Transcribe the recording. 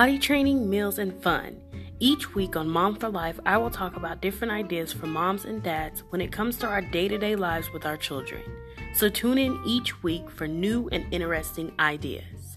potty training, meals, and fun. Each week on Mom for Life, I will talk about different ideas for moms and dads when it comes to our day to day lives with our children. So tune in each week for new and interesting ideas.